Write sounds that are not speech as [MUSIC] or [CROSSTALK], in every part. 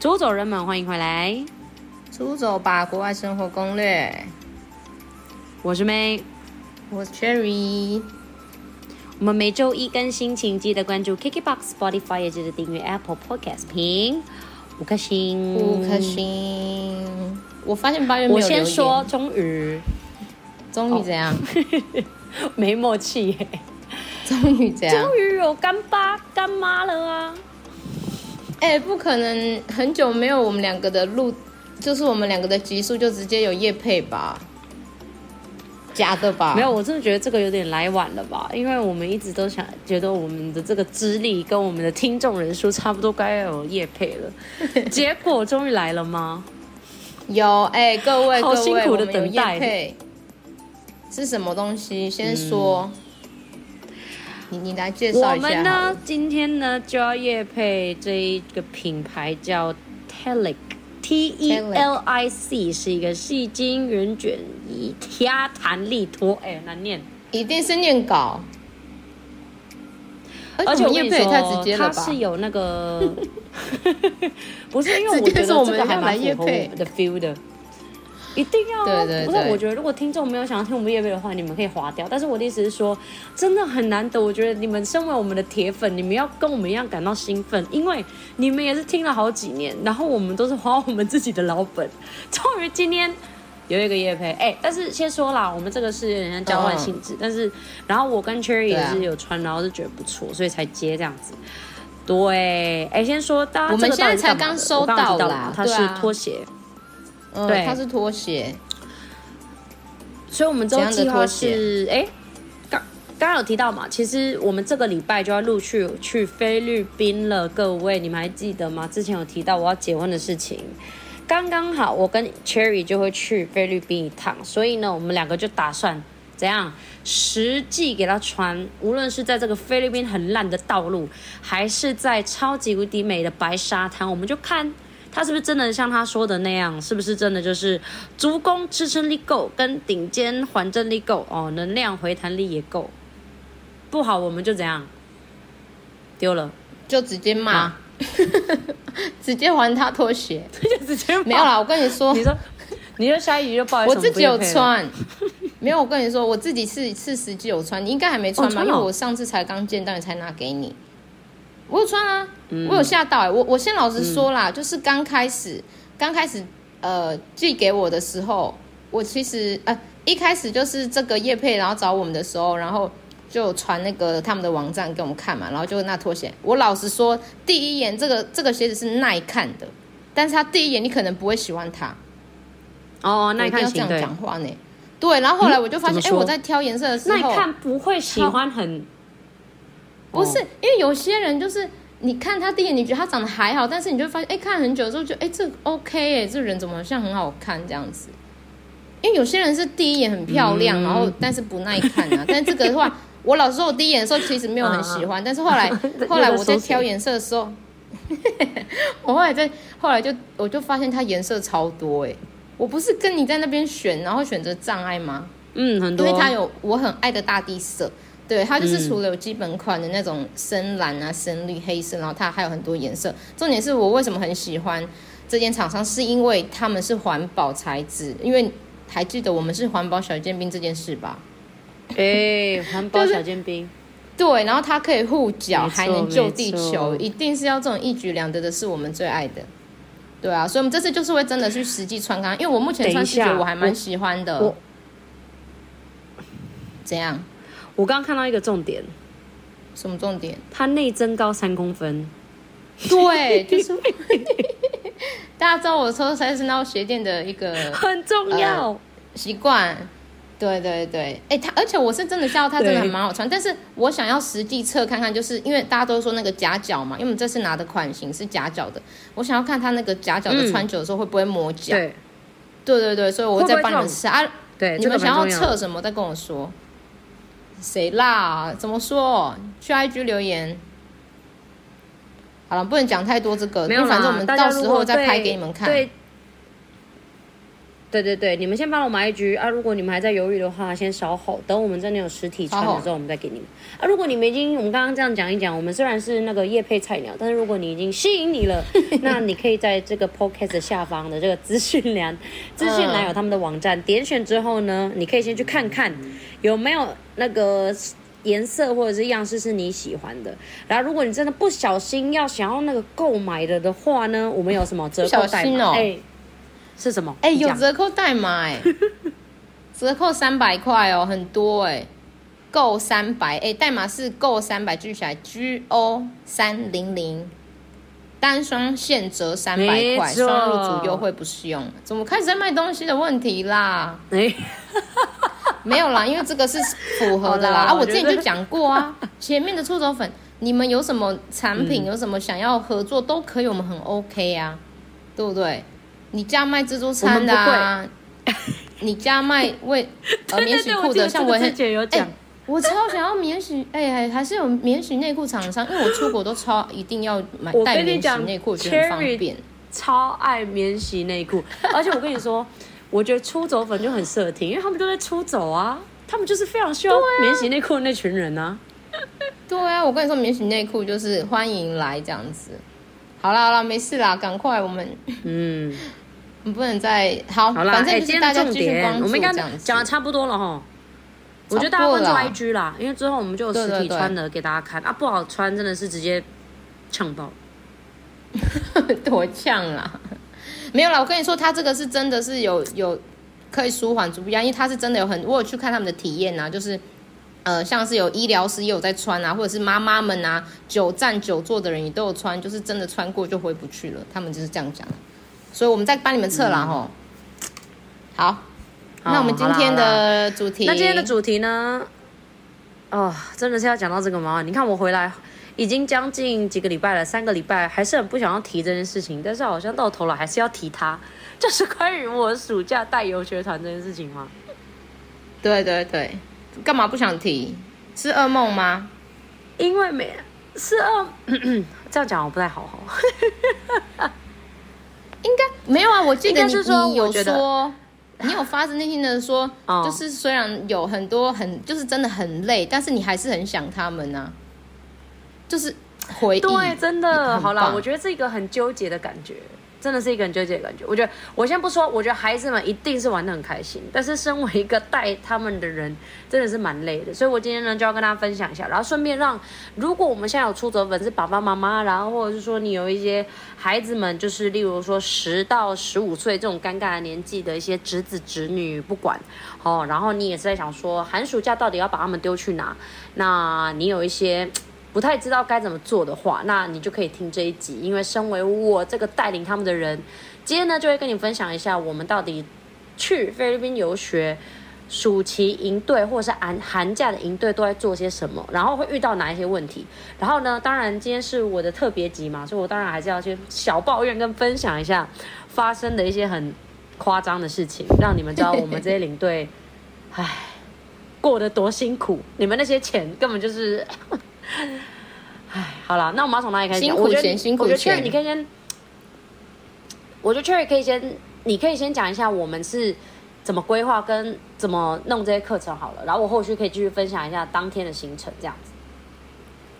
出走人们，欢迎回来！出走吧，国外生活攻略。我是 May，我是 Cherry。我们每周一更新，请记得关注 KKBOX、Spotify，也记得订阅 Apple Podcast，评五颗星，五颗星。我发现八月没有。我先说，终于，终于怎样？哦、[LAUGHS] 没默契耶。终于这样，终于有干爸干妈了啊！哎、欸，不可能，很久没有我们两个的录，就是我们两个的集数就直接有夜配吧？假的吧？没有，我真的觉得这个有点来晚了吧？因为我们一直都想觉得我们的这个资历跟我们的听众人数差不多，该要有业配了。[LAUGHS] 结果终于来了吗？有哎、欸，各位，好辛苦的等待。业配是什么东西？先说。嗯你你来介绍一下。我们呢，今天呢就要业配这一个品牌叫 Telic，T E L I C，是一个细晶圆卷仪，贴弹力托，哎，难念，一定是念稿。而且我业配也太直接了吧？它是有那个，[LAUGHS] 不是因为我觉得这个还蛮符合我们的 feel 的。一定要啊！对对对，不是，我觉得如果听众没有想要听我们业配的话，你们可以划掉。但是我的意思是说，真的很难得。我觉得你们身为我们的铁粉，你们要跟我们一样感到兴奋，因为你们也是听了好几年，然后我们都是花我们自己的老本，[LAUGHS] 终于今天有一个夜配。哎，但是先说啦，我们这个是有点像交换性质，嗯、但是然后我跟 Cherry 也是有穿，然后是觉得不错，所以才接这样子。对，哎，先说大家，我们现在才刚收到啦，它是拖鞋。对，它是拖鞋，所以我们周计划是，哎，刚刚刚有提到嘛，其实我们这个礼拜就要陆续去菲律宾了，各位，你们还记得吗？之前有提到我要结婚的事情，刚刚好，我跟 Cherry 就会去菲律宾一趟，所以呢，我们两个就打算怎样实际给他穿，无论是在这个菲律宾很烂的道路，还是在超级无敌美的白沙滩，我们就看。他是不是真的像他说的那样？是不是真的就是足弓支撑力够，跟顶尖缓震力够哦，能量回弹力也够？不好，我们就怎样丢了，就直接骂，啊、[LAUGHS] 直接还他拖鞋，就 [LAUGHS] 直接没有啦。我跟你说，你说，你说下一集就不好意思，我自己有穿，没有。我跟你说，我自己是是实际有穿，你应该还没穿吧？哦、因为我上次才刚见到你，才拿给你。我有穿啊，嗯、我有吓到哎、欸！我我先老实说啦，嗯、就是刚开始刚开始呃寄给我的时候，我其实呃一开始就是这个叶佩，然后找我们的时候，然后就传那个他们的网站给我们看嘛，然后就那拖鞋，我老实说，第一眼这个这个鞋子是耐看的，但是他第一眼你可能不会喜欢它。哦，耐看型这样讲话呢？对，对，然后后来我就发现，哎、嗯欸，我在挑颜色的时候，耐看不会喜欢很。不是，因为有些人就是，你看他第一眼，你觉得他长得还好，但是你就发现，哎，看很久之后就，哎，这 OK 哎，这人怎么像很好看这样子？因为有些人是第一眼很漂亮，嗯、然后但是不耐看啊。[LAUGHS] 但这个的话，我老实说，我第一眼的时候其实没有很喜欢，啊、但是后来 [LAUGHS] 后来我在挑颜色的时候，[LAUGHS] 我后来在后来就我就发现它颜色超多哎，我不是跟你在那边选，然后选择障碍吗？嗯，很多，因为它有我很爱的大地色。对，它就是除了有基本款的那种深蓝啊、深绿、黑色，然后它还有很多颜色。重点是我为什么很喜欢这间厂商，是因为他们是环保材质。因为还记得我们是环保小尖兵这件事吧？哎，环保小尖兵。对，然后它可以护脚，还能救地球，一定是要这种一举两得的，是我们最爱的。对啊，所以我们这次就是会真的去实际穿看，因为我目前穿觉得我还蛮喜欢的。怎样？我刚刚看到一个重点，什么重点？它内增高三公分，对，就是 [LAUGHS] 大家知道我说才是那鞋垫的一个 [LAUGHS] 很重要、呃、习惯。对对对，哎，它而且我是真的知道它真的很蛮好穿，但是我想要实际测看看，就是因为大家都说那个夹脚嘛，因为我们这次拿的款型是夹脚的，我想要看它那个夹脚的穿久的时候会不会磨脚。嗯、对，对对对，所以我会再帮你们试啊。对，你们想要测什么，再跟我说。谁啦？怎么说？去 IG 留言。好了，不能讲太多这个，因为反正我们到时候再拍给你们看。对，对对对，你们先帮我买一局啊！如果你们还在犹豫的话，先稍后，等我们真的有实体穿的时候，我们再给你们啊！如果你们已经，我们刚刚这样讲一讲，我们虽然是那个业配菜鸟，但是如果你已经吸引你了，[LAUGHS] 那你可以在这个 podcast 下方的这个资讯栏，资讯栏有他们的网站，点选之后呢，你可以先去看看有没有那个颜色或者是样式是你喜欢的。然后，如果你真的不小心要想要那个购买的的话呢，我们有什么折扣代码？哎。是什么？哎、欸，有折扣代码哎，[LAUGHS] 折扣三百块哦，很多哎，够三百哎，代码是够三百，记起来 G O 三零零，单双现折三百块，双入组优惠不适用。怎么开始在卖东西的问题啦？哎、欸，[LAUGHS] 没有啦，因为这个是符合的啦。啊，我之前就讲过啊，前面的出走粉，你们有什么产品，嗯、有什么想要合作都可以，我们很 OK 啊，对不对？你家卖自助餐的啊？你家卖为呃 [LAUGHS] 免洗裤的，像我之前有讲、欸，我超想要免洗，哎、欸，还是有免洗内裤厂商，因为我出国都超一定要买带免洗内裤，觉得很方便。超爱免洗内裤，而且我跟你说，我觉得出走粉就很适合听，因为他们都在出走啊，他们就是非常需要免洗内裤的那群人啊。对啊，我跟你说，免洗内裤就是欢迎来这样子。好啦好啦，没事啦，赶快我们嗯。[LAUGHS] 我们不能再好，好啦，反正就是大家继续关注，我们应该讲的差不多了哈。我觉得大家关注 IG 啦，因为之后我们就有实体穿的给大家看啊，不好穿真的是直接呛爆，[LAUGHS] 多呛啦！[LAUGHS] 没有啦，我跟你说，它这个是真的是有有可以舒缓不一样，因为他是真的有很，我有去看他们的体验啊，就是呃，像是有医疗师也有在穿啊，或者是妈妈们啊，久站久坐的人也都有穿，就是真的穿过就回不去了，他们就是这样讲。所以我们再帮你们测了哈。好，那我们今天的主题，那今天的主题呢？哦，真的是要讲到这个吗？你看我回来已经将近几个礼拜了，三个礼拜还是很不想要提这件事情，但是好像到头了还是要提它，[LAUGHS] 就是关于我暑假带游学团这件事情吗？对对对，干嘛不想提？是噩梦吗？因为没是噩，[COUGHS] 这样讲我不太好哈。[LAUGHS] 应该没有啊，我记得你是说你有说，你有发自内心的说，就是虽然有很多很，就是真的很累，但是你还是很想他们啊，就是回忆，对，真的，好啦，我觉得这个很纠结的感觉。真的是一个很纠结的感觉。我觉得，我先不说，我觉得孩子们一定是玩得很开心。但是，身为一个带他们的人，真的是蛮累的。所以我今天呢，就要跟大家分享一下，然后顺便让，如果我们现在有出走粉是爸爸妈妈，然后或者是说你有一些孩子们，就是例如说十到十五岁这种尴尬的年纪的一些侄子侄女，不管哦，然后你也是在想说，寒暑假到底要把他们丢去哪？那你有一些。不太知道该怎么做的话，那你就可以听这一集，因为身为我这个带领他们的人，今天呢就会跟你分享一下我们到底去菲律宾游学、暑期营队或者是寒寒假的营队都在做些什么，然后会遇到哪一些问题。然后呢，当然今天是我的特别集嘛，所以我当然还是要去小抱怨跟分享一下发生的一些很夸张的事情，让你们知道我们这些领队，唉，过得多辛苦。你们那些钱根本就是。哎，好了，那我们要从哪里开始？辛苦钱，辛苦钱。我觉得 Cherry 你可以先，我觉得 Cherry 可以先，你可以先讲一下我们是怎么规划跟怎么弄这些课程好了，然后我后续可以继续分享一下当天的行程这样子。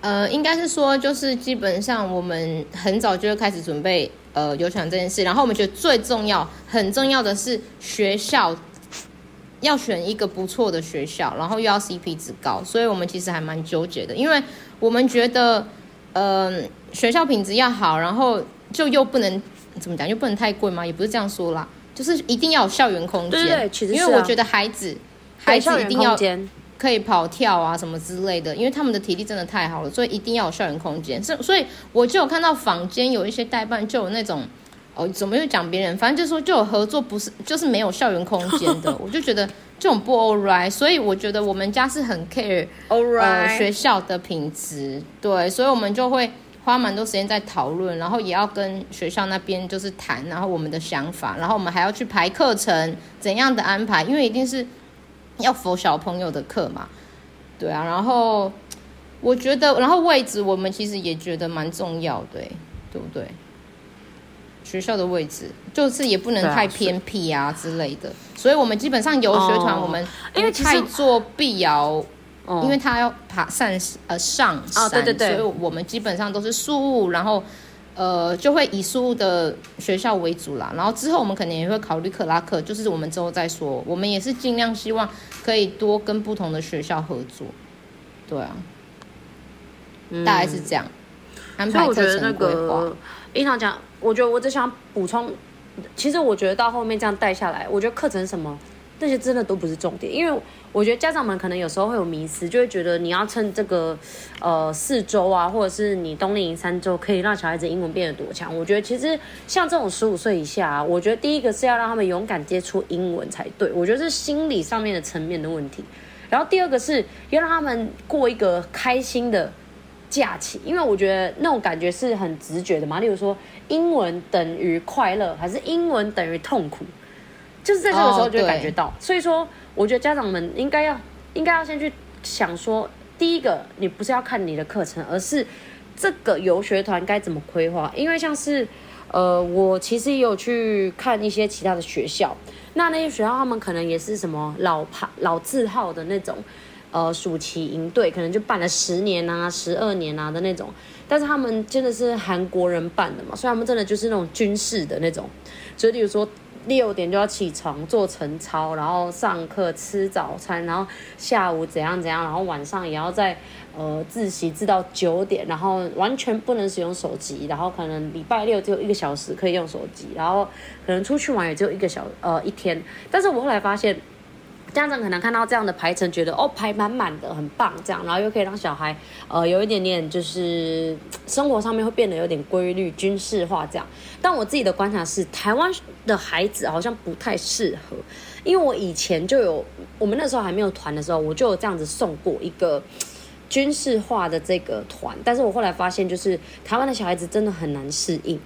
呃，应该是说，就是基本上我们很早就会开始准备呃游船这件事，然后我们觉得最重要、很重要的是学校。要选一个不错的学校，然后又要 CP 值高，所以我们其实还蛮纠结的，因为我们觉得，嗯、呃，学校品质要好，然后就又不能怎么讲，又不能太贵嘛，也不是这样说啦，就是一定要有校园空间，对对，其实啊，因为我觉得孩子孩子一定要可以跑跳啊什么之类的，因为他们的体力真的太好了，所以一定要有校园空间。所所以我就有看到坊间有一些代办就有那种。哦，怎么又讲别人？反正就说，就有合作，不是就是没有校园空间的，我就觉得这种不 all right。所以我觉得我们家是很 care all right 呃学校的品质，对，所以我们就会花蛮多时间在讨论，然后也要跟学校那边就是谈，然后我们的想法，然后我们还要去排课程，怎样的安排？因为一定是要 for 小朋友的课嘛，对啊。然后我觉得，然后位置我们其实也觉得蛮重要的，对不对？学校的位置，就是也不能太偏僻啊之类的。所以我们基本上游学团，我们因为太做必要，因为他要爬上呃上山，对对对，所以我们基本上都是宿雾，然后呃就会以宿雾的学校为主啦。然后之后我们可能也会考虑克拉克，就是我们之后再说。我们也是尽量希望可以多跟不同的学校合作。对啊，嗯、大概是这样。安排课程规划。所以我觉得那个樱桃讲，我觉得我只想补充，其实我觉得到后面这样带下来，我觉得课程什么那些真的都不是重点，因为我觉得家长们可能有时候会有迷思，就会觉得你要趁这个呃四周啊，或者是你冬令营三周，可以让小孩子英文变得多强。我觉得其实像这种十五岁以下啊，我觉得第一个是要让他们勇敢接触英文才对，我觉得是心理上面的层面的问题。然后第二个是要让他们过一个开心的假期，因为我觉得那种感觉是很直觉的嘛。例如说，英文等于快乐，还是英文等于痛苦，就是在这个时候就会感觉到。Oh, 所以说，我觉得家长们应该要应该要先去想说，第一个，你不是要看你的课程，而是这个游学团该怎么规划。因为像是呃，我其实也有去看一些其他的学校。那那些学校，他们可能也是什么老牌老字号的那种，呃，暑期营队，可能就办了十年啊、十二年啊的那种。但是他们真的是韩国人办的嘛，所以他们真的就是那种军事的那种，就例如说六点就要起床做晨操，然后上课吃早餐，然后下午怎样怎样，然后晚上也要在。呃，自习自到九点，然后完全不能使用手机，然后可能礼拜六只有一个小时可以用手机，然后可能出去玩也只有一个小呃一天。但是我后来发现，家长可能看到这样的排程，觉得哦排满满的很棒，这样，然后又可以让小孩呃有一点点就是生活上面会变得有点规律、军事化这样。但我自己的观察是，台湾的孩子好像不太适合，因为我以前就有，我们那时候还没有团的时候，我就有这样子送过一个。军事化的这个团，但是我后来发现，就是台湾的小孩子真的很难适应，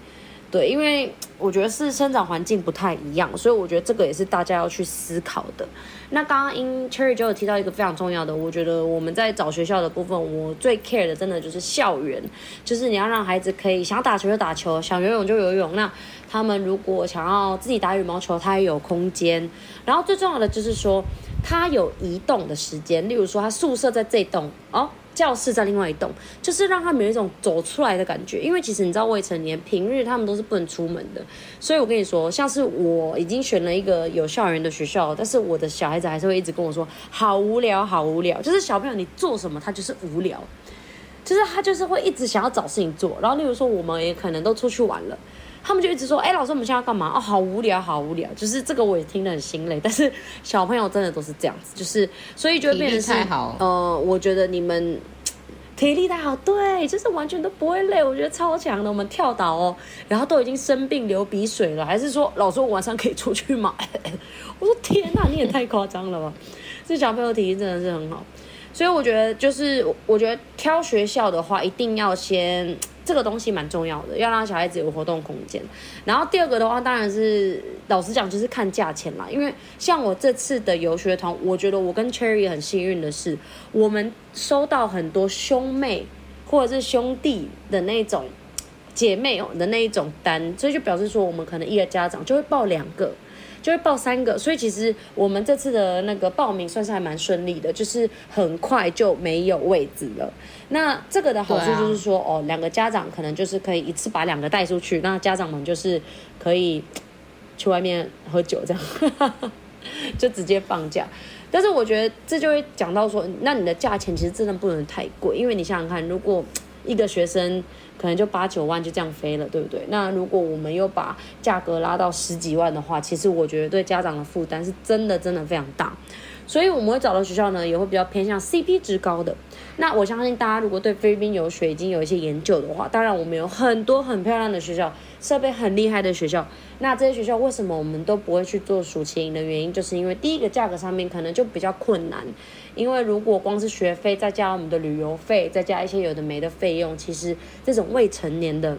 对，因为我觉得是生长环境不太一样，所以我觉得这个也是大家要去思考的。那刚刚因 Cherry 就有提到一个非常重要的，我觉得我们在找学校的部分，我最 care 的真的就是校园，就是你要让孩子可以想打球就打球，想游泳就游泳。那他们如果想要自己打羽毛球，他也有空间。然后最重要的就是说。他有移动的时间，例如说他宿舍在这栋哦，教室在另外一栋，就是让他们有一种走出来的感觉。因为其实你知道，未成年平日他们都是不能出门的，所以我跟你说，像是我已经选了一个有校园的学校，但是我的小孩子还是会一直跟我说好无聊，好无聊。就是小朋友你做什么他就是无聊，就是他就是会一直想要找事情做。然后例如说我们也可能都出去玩了。他们就一直说：“哎、欸，老师，我们现在要干嘛？哦，好无聊，好无聊。就是这个我也听得很心累。[LAUGHS] 但是小朋友真的都是这样子，就是所以就会变成太好。呃，我觉得你们 [TSK] 体力太好，对，就是完全都不会累。我觉得超强的。我们跳岛哦，然后都已经生病流鼻水了，还是说老师我晚上可以出去吗？[LAUGHS] 我说天哪，你也太夸张了吧！这小朋友体力真的是很好，所以我觉得就是我觉得挑学校的话，一定要先。”这个东西蛮重要的，要让小孩子有活动空间。然后第二个的话，当然是老实讲，就是看价钱啦。因为像我这次的游学团，我觉得我跟 Cherry 很幸运的是，我们收到很多兄妹或者是兄弟的那种姐妹的那一种单，所以就表示说，我们可能一个家长就会报两个。就会报三个，所以其实我们这次的那个报名算是还蛮顺利的，就是很快就没有位置了。那这个的好处就是说，哦，两个家长可能就是可以一次把两个带出去，那家长们就是可以去外面喝酒这样，[LAUGHS] 就直接放假。但是我觉得这就会讲到说，那你的价钱其实真的不能太贵，因为你想想看，如果一个学生。可能就八九万就这样飞了，对不对？那如果我们又把价格拉到十几万的话，其实我觉得对家长的负担是真的真的非常大。所以我们会找到学校呢，也会比较偏向 CP 值高的。那我相信大家如果对菲律宾游学已经有一些研究的话，当然我们有很多很漂亮的学校，设备很厉害的学校。那这些学校为什么我们都不会去做暑期营的原因，就是因为第一个价格上面可能就比较困难。因为如果光是学费，再加我们的旅游费，再加一些有的没的费用，其实这种未成年的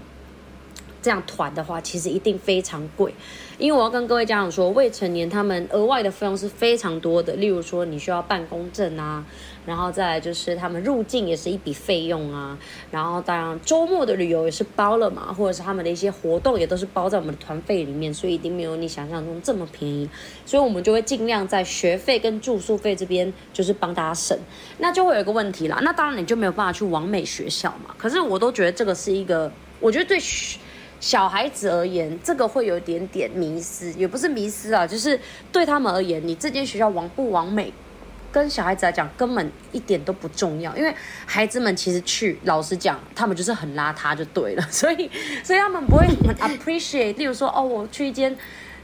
这样团的话，其实一定非常贵。因为我要跟各位家长说，未成年他们额外的费用是非常多的，例如说你需要办公证啊。然后再来就是他们入境也是一笔费用啊，然后当然周末的旅游也是包了嘛，或者是他们的一些活动也都是包在我们的团费里面，所以一定没有你想象中这么便宜，所以我们就会尽量在学费跟住宿费这边就是帮大家省。那就会有一个问题啦，那当然你就没有办法去完美学校嘛。可是我都觉得这个是一个，我觉得对小孩子而言，这个会有一点点迷失，也不是迷失啊，就是对他们而言，你这间学校完不完美？跟小孩子来讲，根本一点都不重要，因为孩子们其实去，老实讲，他们就是很邋遢就对了，[LAUGHS] 所以，所以他们不会很 appreciate。例如说，哦，我去一间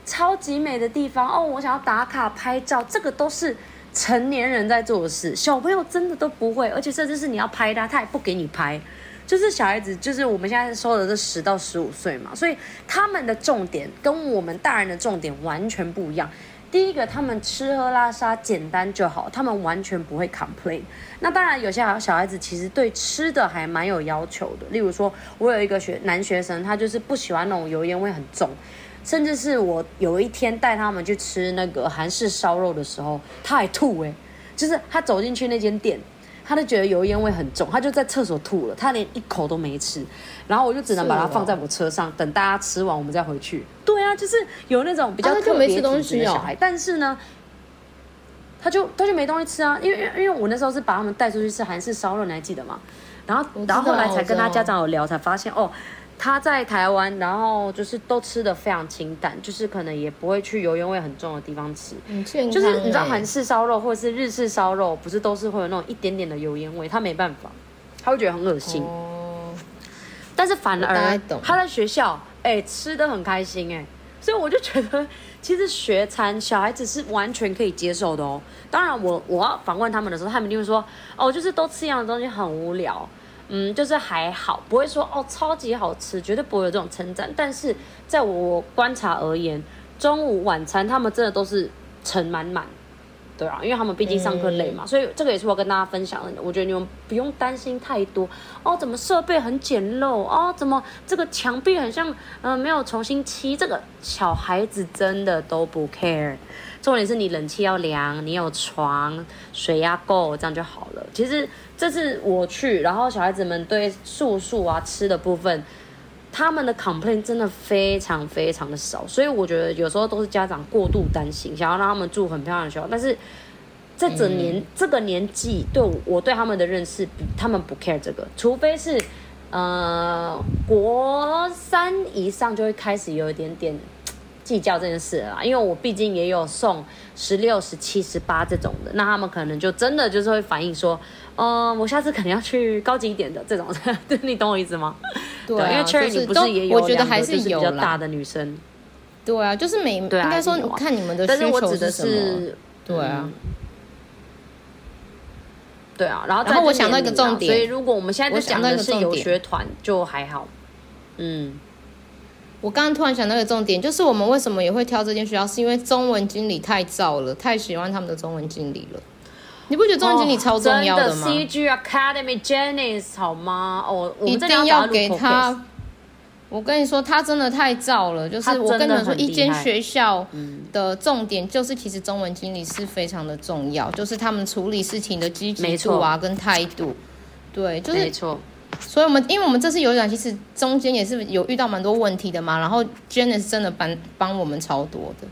超级美的地方，哦，我想要打卡拍照，这个都是成年人在做的事，小朋友真的都不会，而且甚至是你要拍他，他也不给你拍。就是小孩子，就是我们现在收的是十到十五岁嘛，所以他们的重点跟我们大人的重点完全不一样。第一个，他们吃喝拉撒简单就好，他们完全不会 complain。那当然，有些小孩子其实对吃的还蛮有要求的。例如说，我有一个学男学生，他就是不喜欢那种油烟味很重，甚至是我有一天带他们去吃那个韩式烧肉的时候，他还吐诶，就是他走进去那间店。他就觉得油烟味很重，他就在厕所吐了，他连一口都没吃，然后我就只能把它放在我车上，等大家吃完我们再回去。对啊，就是有那种比较特别体质的小孩，但是呢，他就他就没东西吃啊，因为因为我那时候是把他们带出去吃韩式烧肉，你还记得吗？然后然后后来才跟他家长有聊，才发现哦。他在台湾，然后就是都吃的非常清淡，就是可能也不会去油烟味很重的地方吃。就是你知道韩式烧肉或者是日式烧肉，不是都是会有那种一点点的油烟味？他没办法，他会觉得很恶心。哦。但是反而他在学校，哎，吃的很开心，哎，所以我就觉得，其实学餐小孩子是完全可以接受的哦。当然我，我我要访问他们的时候，他们一定会说，哦，就是都吃一样的东西很无聊。嗯，就是还好，不会说哦超级好吃，绝对不会有这种称赞。但是在我观察而言，中午晚餐他们真的都是盛满满，对啊，因为他们毕竟上课累嘛，嗯、所以这个也是我跟大家分享的。我觉得你们不用担心太多哦，怎么设备很简陋哦，怎么这个墙壁很像嗯、呃、没有重新漆，这个小孩子真的都不 care。重点是你冷气要凉，你有床，水压够，这样就好了。其实这次我去，然后小孩子们对住宿啊、吃的部分，他们的 complaint 真的非常非常的少。所以我觉得有时候都是家长过度担心，想要让他们住很漂亮的学校。但是这整年、嗯、这个年纪，对我，我对他们的认识，他们不 care 这个，除非是呃国三以上就会开始有一点点。计较这件事啦，因为我毕竟也有送十六、十七、十八这种的，那他们可能就真的就是会反映说，嗯、呃，我下次肯定要去高级一点的这种，[LAUGHS] 对，你懂我意思吗？对、啊，因为 Cherry 你不是也有两个，我觉得还是比较大的女生。对啊，就是每应该说你看你们的需求是我指的是，对啊，嗯、对啊，然后然后我想到一个重点，所以如果我们现在就讲的是游学团，就还好，嗯。我刚刚突然想到一个重点，就是我们为什么也会挑这间学校，是因为中文经理太燥了，太喜欢他们的中文经理了。你不觉得中文经理超重要的吗？哦、的 CG Academy Janice 好吗？哦，一定要给他。我跟你说，他真的太燥了。就是我跟你们说，一间学校的重点就是，其实中文经理是非常的重要，就是他们处理事情的积极度啊，跟态度。对，就是没错。所以，我们因为我们这次游览，其实中间也是有遇到蛮多问题的嘛。然后，Janice 真的帮帮我们超多的。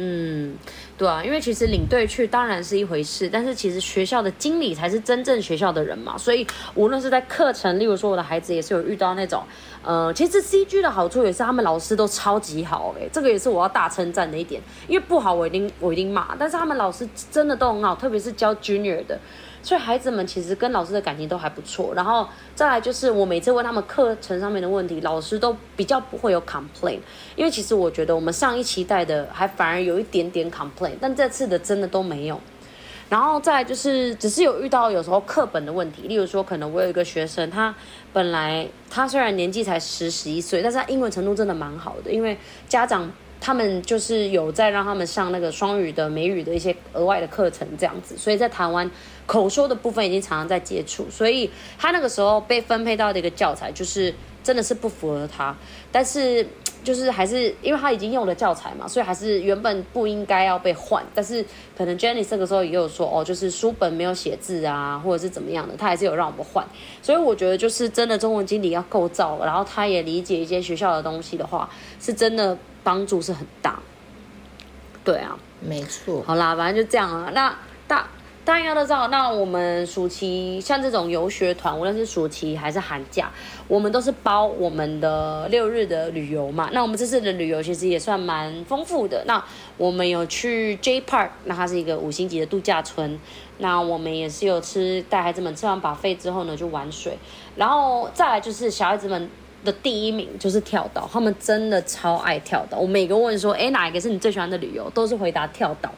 嗯，对啊，因为其实领队去当然是一回事，但是其实学校的经理才是真正学校的人嘛。所以，无论是在课程，例如说我的孩子也是有遇到那种，呃，其实 CG 的好处也是他们老师都超级好，诶，这个也是我要大称赞的一点。因为不好我一定我一定骂，但是他们老师真的都很好，特别是教 Junior 的。所以孩子们其实跟老师的感情都还不错，然后再来就是我每次问他们课程上面的问题，老师都比较不会有 complain，因为其实我觉得我们上一期带的还反而有一点点 complain，但这次的真的都没有。然后再来就是只是有遇到有时候课本的问题，例如说可能我有一个学生，他本来他虽然年纪才十十一岁，但是他英文程度真的蛮好的，因为家长。他们就是有在让他们上那个双语的美语的一些额外的课程，这样子，所以在台湾口说的部分已经常常在接触，所以他那个时候被分配到的一个教材就是真的是不符合他，但是就是还是因为他已经用了教材嘛，所以还是原本不应该要被换。但是可能 Jenny 这个时候也有说哦，就是书本没有写字啊，或者是怎么样的，他还是有让我们换。所以我觉得就是真的中文经理要构造，然后他也理解一些学校的东西的话，是真的帮助是很大。对啊，没错。好啦，反正就这样啊。那大。大家都知道，那我们暑期像这种游学团，无论是暑期还是寒假，我们都是包我们的六日的旅游嘛。那我们这次的旅游其实也算蛮丰富的。那我们有去 J Park，那它是一个五星级的度假村。那我们也是有吃，带孩子们吃完 buffet 之后呢，就玩水。然后再来就是小孩子们的第一名就是跳岛，他们真的超爱跳岛。我每个问说，哎，哪一个是你最喜欢的旅游？都是回答跳岛。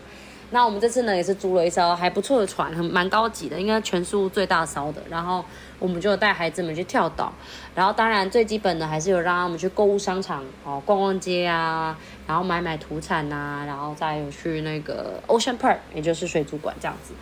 那我们这次呢，也是租了一艘还不错的船，很蛮高级的，应该全苏最大艘的。然后我们就带孩子们去跳岛，然后当然最基本的还是有让他们去购物商场哦，逛逛街啊，然后买买土产呐、啊，然后再有去那个 Ocean Park，也就是水族馆这样子。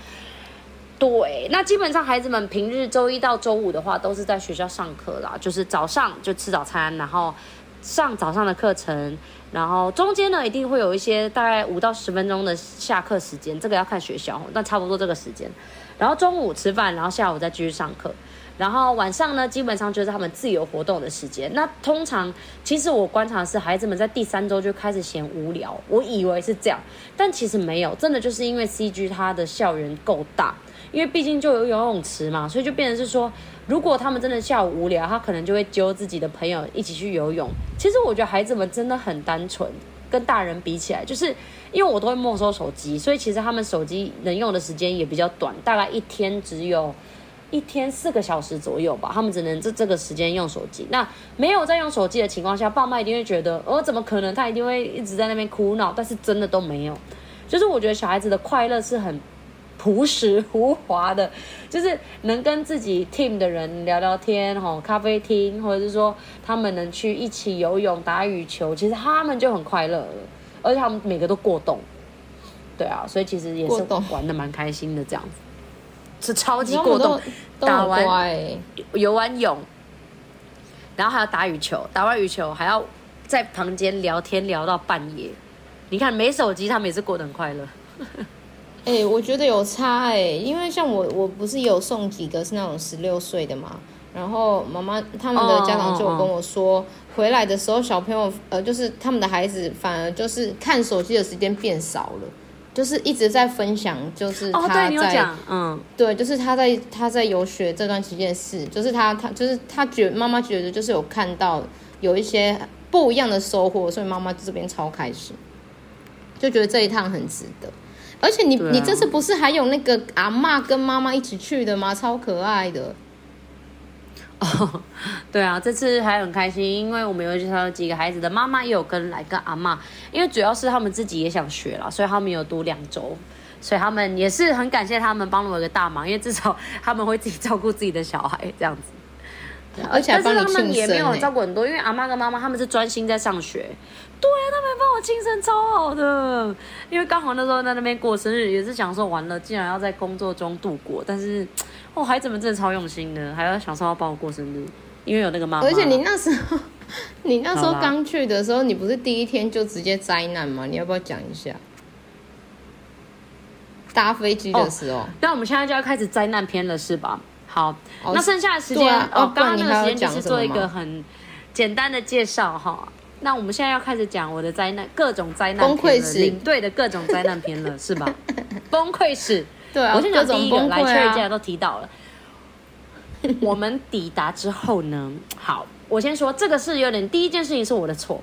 对，那基本上孩子们平日周一到周五的话，都是在学校上课啦，就是早上就吃早餐，然后上早上的课程。然后中间呢，一定会有一些大概五到十分钟的下课时间，这个要看学校，但差不多这个时间。然后中午吃饭，然后下午再继续上课。然后晚上呢，基本上就是他们自由活动的时间。那通常，其实我观察是孩子们在第三周就开始嫌无聊，我以为是这样，但其实没有，真的就是因为 CG 它的校园够大，因为毕竟就有游泳池嘛，所以就变成是说。如果他们真的下午无聊，他可能就会揪自己的朋友一起去游泳。其实我觉得孩子们真的很单纯，跟大人比起来，就是因为我都会没收手机，所以其实他们手机能用的时间也比较短，大概一天只有一天四个小时左右吧。他们只能这这个时间用手机。那没有在用手机的情况下，爸妈一定会觉得，哦，怎么可能？他一定会一直在那边哭闹。但是真的都没有，就是我觉得小孩子的快乐是很。朴实无华的，就是能跟自己 team 的人聊聊天，吼，咖啡厅，或者是说他们能去一起游泳、打羽球，其实他们就很快乐了，而且他们每个都过动，对啊，所以其实也是玩的蛮开心的这样子，是超级过动，打完游完泳，然后还要打羽球，打完羽球还要在房间聊天聊到半夜，你看没手机，他们也是过得很快乐。哎、欸，我觉得有差哎、欸，因为像我，我不是有送几个是那种十六岁的嘛，然后妈妈他们的家长就有跟我说，oh, oh, oh. 回来的时候小朋友呃，就是他们的孩子反而就是看手机的时间变少了，就是一直在分享，就是他在，oh, 嗯，对，就是他在他在游学这段期间事，就是他他就是他觉妈妈觉得就是有看到有一些不一样的收获，所以妈妈这边超开心，就觉得这一趟很值得。而且你、啊、你这次不是还有那个阿嬷跟妈妈一起去的吗？超可爱的。[LAUGHS] 哦，对啊，这次还很开心，因为我们有介绍几个孩子的妈妈也有跟来跟阿嬷，因为主要是他们自己也想学啦，所以他们有读两周，所以他们也是很感谢他们帮了我一个大忙，因为至少他们会自己照顾自己的小孩这样子。而且帮你庆生，他们也没有照顾很多，因为阿妈跟妈妈他们是专心在上学。对啊，他们帮我庆生超好的，因为刚好那时候在那边过生日，也是享受完了，竟然要在工作中度过。但是哦，孩子们真的超用心的，还要想说要帮我过生日，因为有那个妈妈。而且你那时候，[LAUGHS] 你那时候刚去的时候，你不是第一天就直接灾难吗？你要不要讲一下？搭飞机的时候。那、哦、我们现在就要开始灾难片了，是吧？好，哦、那剩下的时间，哦，刚刚、那个时间就是做一个很简单的介绍哈。那我们现在要开始讲我的灾难，各种灾难崩溃史，领队的各种灾难片了，是吧？[LAUGHS] 崩溃史，对啊，我先讲第一个，来，确认既然都提到了。我们抵达之后呢，好，我先说这个是有点第一件事情是我的错，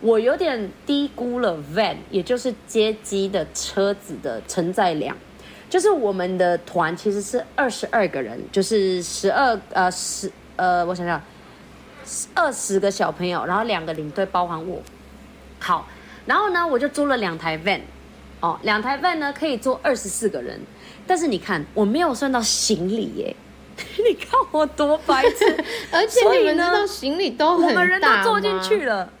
我有点低估了 van，也就是接机的车子的承载量。就是我们的团其实是二十二个人，就是十二呃十呃，我想想，二十个小朋友，然后两个领队，包含我。好，然后呢，我就租了两台 van，哦，两台 van 呢可以坐二十四个人，但是你看我没有算到行李耶，[LAUGHS] 你看我多白痴，[LAUGHS] 而且你们知道行李都很大？我们人都坐进去了，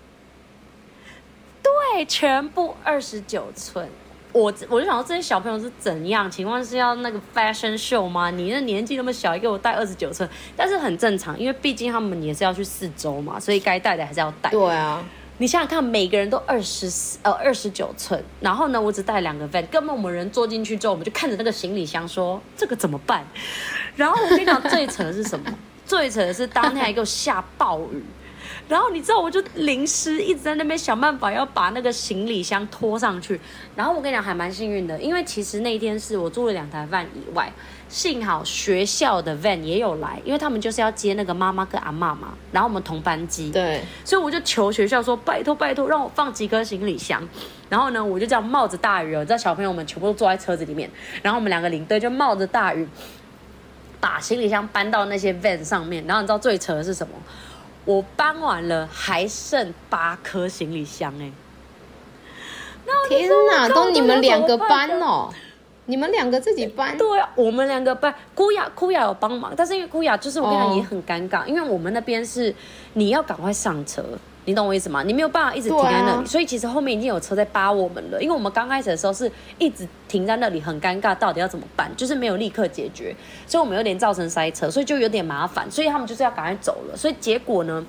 对，全部二十九寸。我我就想说这些小朋友是怎样情况是要那个 fashion show 吗？你那年纪那么小，给我带二十九寸，但是很正常，因为毕竟他们也是要去四周嘛，所以该带的还是要带。对啊，你想想看，每个人都二十四呃二十九寸，然后呢，我只带两个 van，根本我们人坐进去之后，我们就看着那个行李箱说这个怎么办？然后我跟你讲最扯的是什么？[LAUGHS] 最扯的是当天还给我下暴雨。然后你知道，我就淋湿，一直在那边想办法要把那个行李箱拖上去。然后我跟你讲，还蛮幸运的，因为其实那一天是我租了两台 van 以外，幸好学校的 van 也有来，因为他们就是要接那个妈妈跟阿妈嘛。然后我们同班机，对，所以我就求学校说，拜托拜托，让我放几个行李箱。然后呢，我就这样冒着大雨哦，你知道小朋友们全部都坐在车子里面，然后我们两个领队就冒着大雨，把行李箱搬到那些 van 上面。然后你知道最扯的是什么？我搬完了，还剩八颗行李箱哎！天哪，都你们两个搬哦？你们两个自己搬？对啊，我们两个搬。姑雅姑雅有帮忙，但是因为姑雅就是我跟你讲也很尴尬，因为我们那边是你要赶快上车。你懂我意思吗？你没有办法一直停在那里，啊、所以其实后面已经有车在扒我们了。因为我们刚开始的时候是一直停在那里，很尴尬，到底要怎么办？就是没有立刻解决，所以我们有点造成塞车，所以就有点麻烦。所以他们就是要赶快走了。所以结果呢，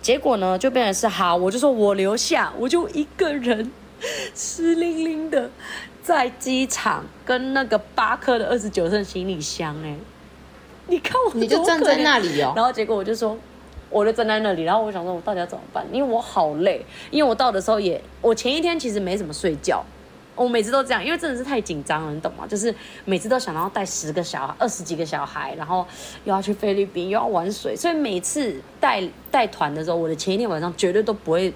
结果呢就变成是好，我就说我留下，我就一个人湿淋淋的在机场跟那个八克的二十九寸行李箱哎、欸，你看我，你就站在那里哦。然后结果我就说。我就站在那里，然后我想说，我到底要怎么办？因为我好累，因为我到的时候也，我前一天其实没怎么睡觉，我每次都这样，因为真的是太紧张了，你懂吗？就是每次都想要带十个小孩、二十几个小孩，然后又要去菲律宾，又要玩水，所以每次带带团的时候，我的前一天晚上绝对都不会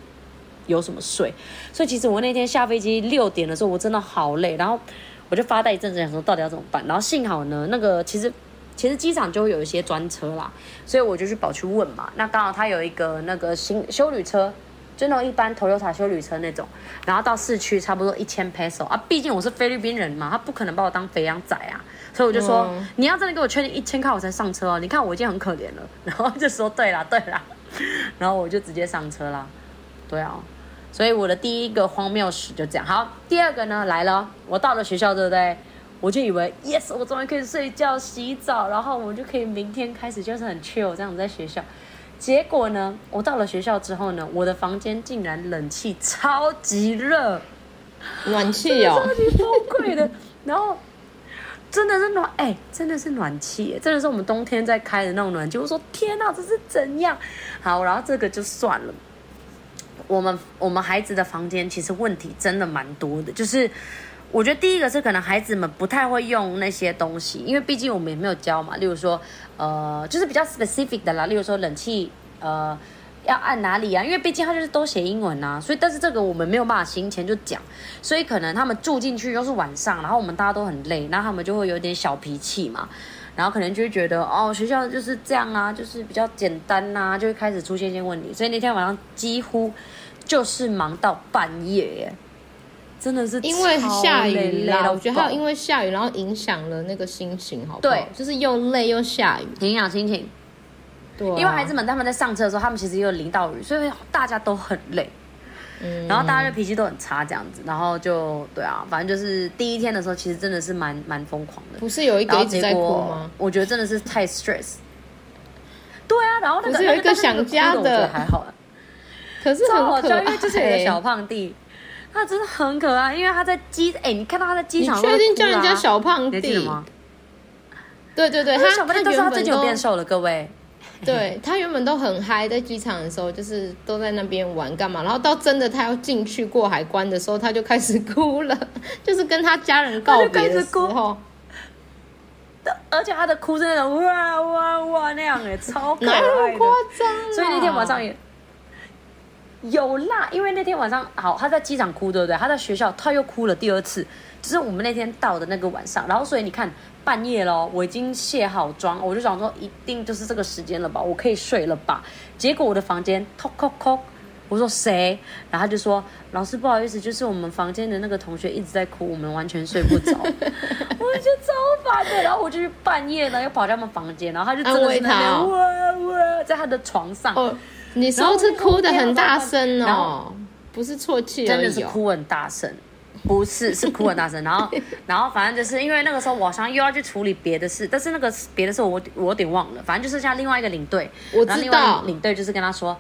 有什么睡。所以其实我那天下飞机六点的时候，我真的好累，然后我就发呆一阵子，想说到底要怎么办？然后幸好呢，那个其实。其实机场就会有一些专车啦，所以我就去跑去问嘛。那刚好他有一个那个新修旅车，就那种一般 Toyota 休旅车那种，然后到市区差不多一千 peso 啊。毕竟我是菲律宾人嘛，他不可能把我当肥羊仔啊。所以我就说，嗯、你要真的给我确定一千块我才上车哦。你看我已经很可怜了，[LAUGHS] 然后就说对啦对啦，然后我就直接上车啦。对啊，所以我的第一个荒谬史就这样。好，第二个呢来了，我到了学校对不对？我就以为，yes，我终于可以睡觉、洗澡，然后我就可以明天开始就是很 chill 这样子在学校。结果呢，我到了学校之后呢，我的房间竟然冷气超级热，暖气哦，超级崩溃的。然后真的是暖，哎、欸，真的是暖气，真的是我们冬天在开的那种暖气。我说天哪，这是怎样？好，然后这个就算了。我们我们孩子的房间其实问题真的蛮多的，就是。我觉得第一个是可能孩子们不太会用那些东西，因为毕竟我们也没有教嘛。例如说，呃，就是比较 specific 的啦，例如说冷气，呃，要按哪里啊？因为毕竟他就是都写英文呐、啊，所以但是这个我们没有办法行前就讲，所以可能他们住进去又是晚上，然后我们大家都很累，那他们就会有点小脾气嘛，然后可能就会觉得哦，学校就是这样啊，就是比较简单呐、啊，就会开始出现一些问题，所以那天晚上几乎就是忙到半夜耶。真的是因为下雨啦，我觉得还有因为下雨，然后影响了那个心情，好不好？对，就是又累又下雨，影响心情。对，因为孩子们他们在上车的时候，他们其实也有淋到雨，所以大家都很累。嗯，然后大家的脾气都很差，这样子，然后就对啊，反正就是第一天的时候，其实真的是蛮蛮疯狂的。不是有一个一直在哭吗？我觉得真的是太 stress。对啊，然后那个是有一个想家的，我觉得还好。可是很可爱，就是有个小胖弟。他真的很可爱，因为他在机哎、欸，你看到他在机场，你确定叫人家小胖弟吗？对对对，他小胖弟都是他最近变瘦了，各位。[LAUGHS] [LAUGHS] 对，他原本都很嗨，在机场的时候就是都在那边玩干嘛，然后到真的他要进去过海关的时候，他就开始哭了，[LAUGHS] 就是跟他家人告别的时候。而且他的哭是那种哇哇哇那样哎，超可爱的，夸张。所以那天晚上也。有啦，因为那天晚上好，他在机场哭，对不对？他在学校他又哭了第二次，就是我们那天到的那个晚上，然后所以你看半夜咯，我已经卸好妆，我就想说一定就是这个时间了吧，我可以睡了吧？结果我的房间叩叩叩，我说谁？然后他就说老师不好意思，就是我们房间的那个同学一直在哭，我们完全睡不着，[LAUGHS] 我就超烦的。然后我就去半夜呢又跑到他们房间，然后他就真的是那边、哦、哇哇在他的床上。哦你说是哭得很大声哦，不是啜泣，真的是哭很大声。不是，是哭很大声。然后，然后反正就是因为那个时候我好像又要去处理别的事，但是那个别的事我我有点忘了。反正就是像另外一个领队，我知道。然后另外领队就是跟他说，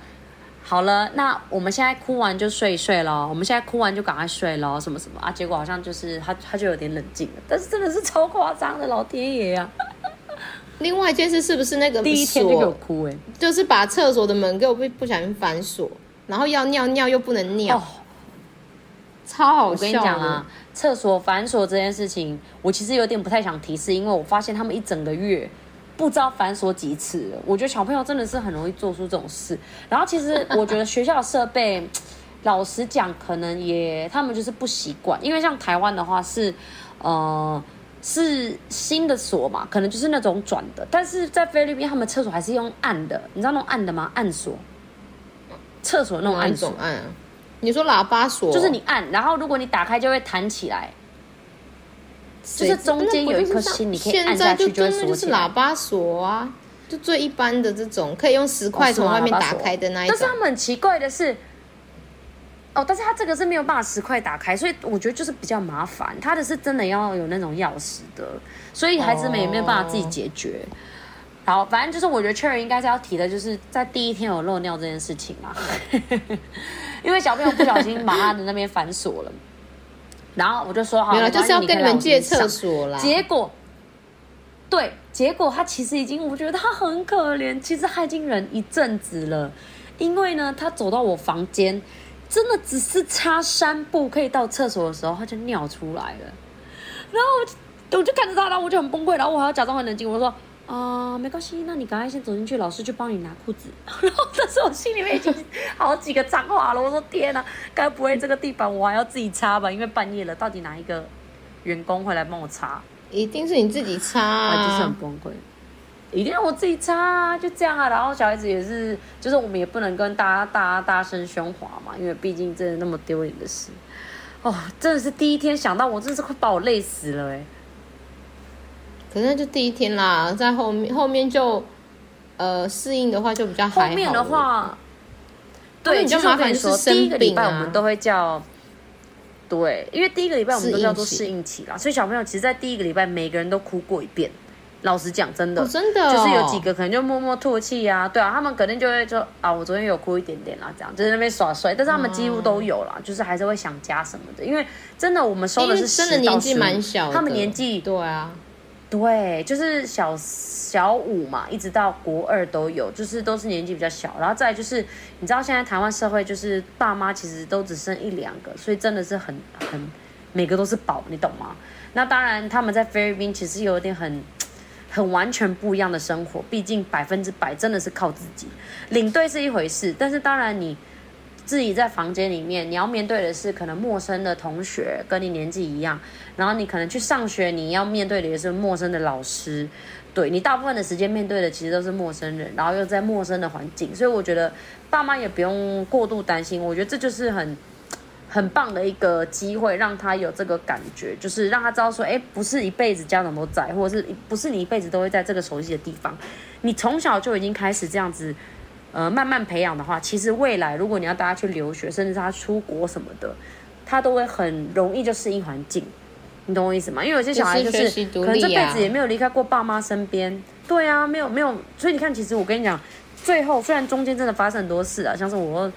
好了，那我们现在哭完就睡一睡咯，我们现在哭完就赶快睡咯，什么什么啊？结果好像就是他他就有点冷静了，但是真的是超夸张的，老天爷呀、啊！另外一件事是不是那个第一天就给我哭哎、欸，就是把厕所的门给我不不小心反锁，然后要尿尿又不能尿，哦、超好笑。我跟你讲啊，厕所反锁这件事情，我其实有点不太想提示，因为我发现他们一整个月不知道反锁几次了。我觉得小朋友真的是很容易做出这种事。然后其实我觉得学校的设备，[LAUGHS] 老实讲，可能也他们就是不习惯，因为像台湾的话是，呃。是新的锁嘛？可能就是那种转的，但是在菲律宾，他们厕所还是用按的，你知道那种按的吗？按锁，厕所那种按锁。按啊？你说喇叭锁？就是你按，然后如果你打开就会弹起来，就是中间有一颗心，你可以按下去就是喇叭锁啊，就最一般的这种，可以用十块从外面打开的那一种。但是他们很奇怪的是。哦，但是它这个是没有办法十块打开，所以我觉得就是比较麻烦。它的是真的要有那种钥匙的，所以孩子们也没有办法自己解决。好、oh.，反正就是我觉得 Cherry 应该是要提的，就是在第一天有漏尿这件事情嘛，因为小朋友不小心把他的那边反锁了，然后我就说好了，就是要跟你们借厕所啦。结果，对，结果他其实已经，我觉得他很可怜，其实他已经忍一阵子了，因为呢，他走到我房间。真的只是差三步可以到厕所的时候，他就尿出来了。然后我就，我就看着他，然后我就很崩溃。然后我还要假装很冷静，我说：“啊、呃，没关系，那你赶快先走进去，老师就帮你拿裤子。[LAUGHS] ”然后但是我心里面已经 [LAUGHS] 好几个脏话了。我说：“天哪，该不会这个地板我还要自己擦吧？因为半夜了，到底哪一个员工会来帮我擦？一定是你自己擦、啊，我就是很崩溃。”一定要我自己擦啊，就这样啊。然后小孩子也是，就是我们也不能跟大家大家大声喧哗嘛，因为毕竟真的那么丢脸的事。哦，真的是第一天想到，我真的是快把我累死了哎。可是那就第一天啦，在后面后面就呃适应的话就比较好。后面的话，对，就麻烦说第一个礼拜我们都会叫，对，因为第一个礼拜我们都叫做适应期啦，所以小朋友其实，在第一个礼拜每个人都哭过一遍。老实讲，真的，真的，就是有几个可能就默默唾弃啊，对啊，他们肯定就会说啊，我昨天有哭一点点啦，这样就是那边耍帅，但是他们几乎都有啦，就是还是会想家什么的，因为真的我们收的是真的年纪蛮小，他们年纪对啊，对，就是小小五嘛，一直到国二都有，就是都是年纪比较小，然后再就是你知道现在台湾社会就是爸妈其实都只剩一两个，所以真的是很很每个都是宝，你懂吗？那当然他们在菲律宾其实有点很。很完全不一样的生活，毕竟百分之百真的是靠自己。领队是一回事，但是当然你自己在房间里面，你要面对的是可能陌生的同学，跟你年纪一样，然后你可能去上学，你要面对的也是陌生的老师，对，你大部分的时间面对的其实都是陌生人，然后又在陌生的环境，所以我觉得爸妈也不用过度担心，我觉得这就是很。很棒的一个机会，让他有这个感觉，就是让他知道说，哎，不是一辈子家长都在，或者是不是你一辈子都会在这个熟悉的地方。你从小就已经开始这样子，呃，慢慢培养的话，其实未来如果你要带他去留学，甚至是他出国什么的，他都会很容易就适应环境。你懂我意思吗？因为有些小孩就是可能这辈子也没有离开过爸妈身边，对啊，没有没有，所以你看，其实我跟你讲，最后虽然中间真的发生很多事啊，像是我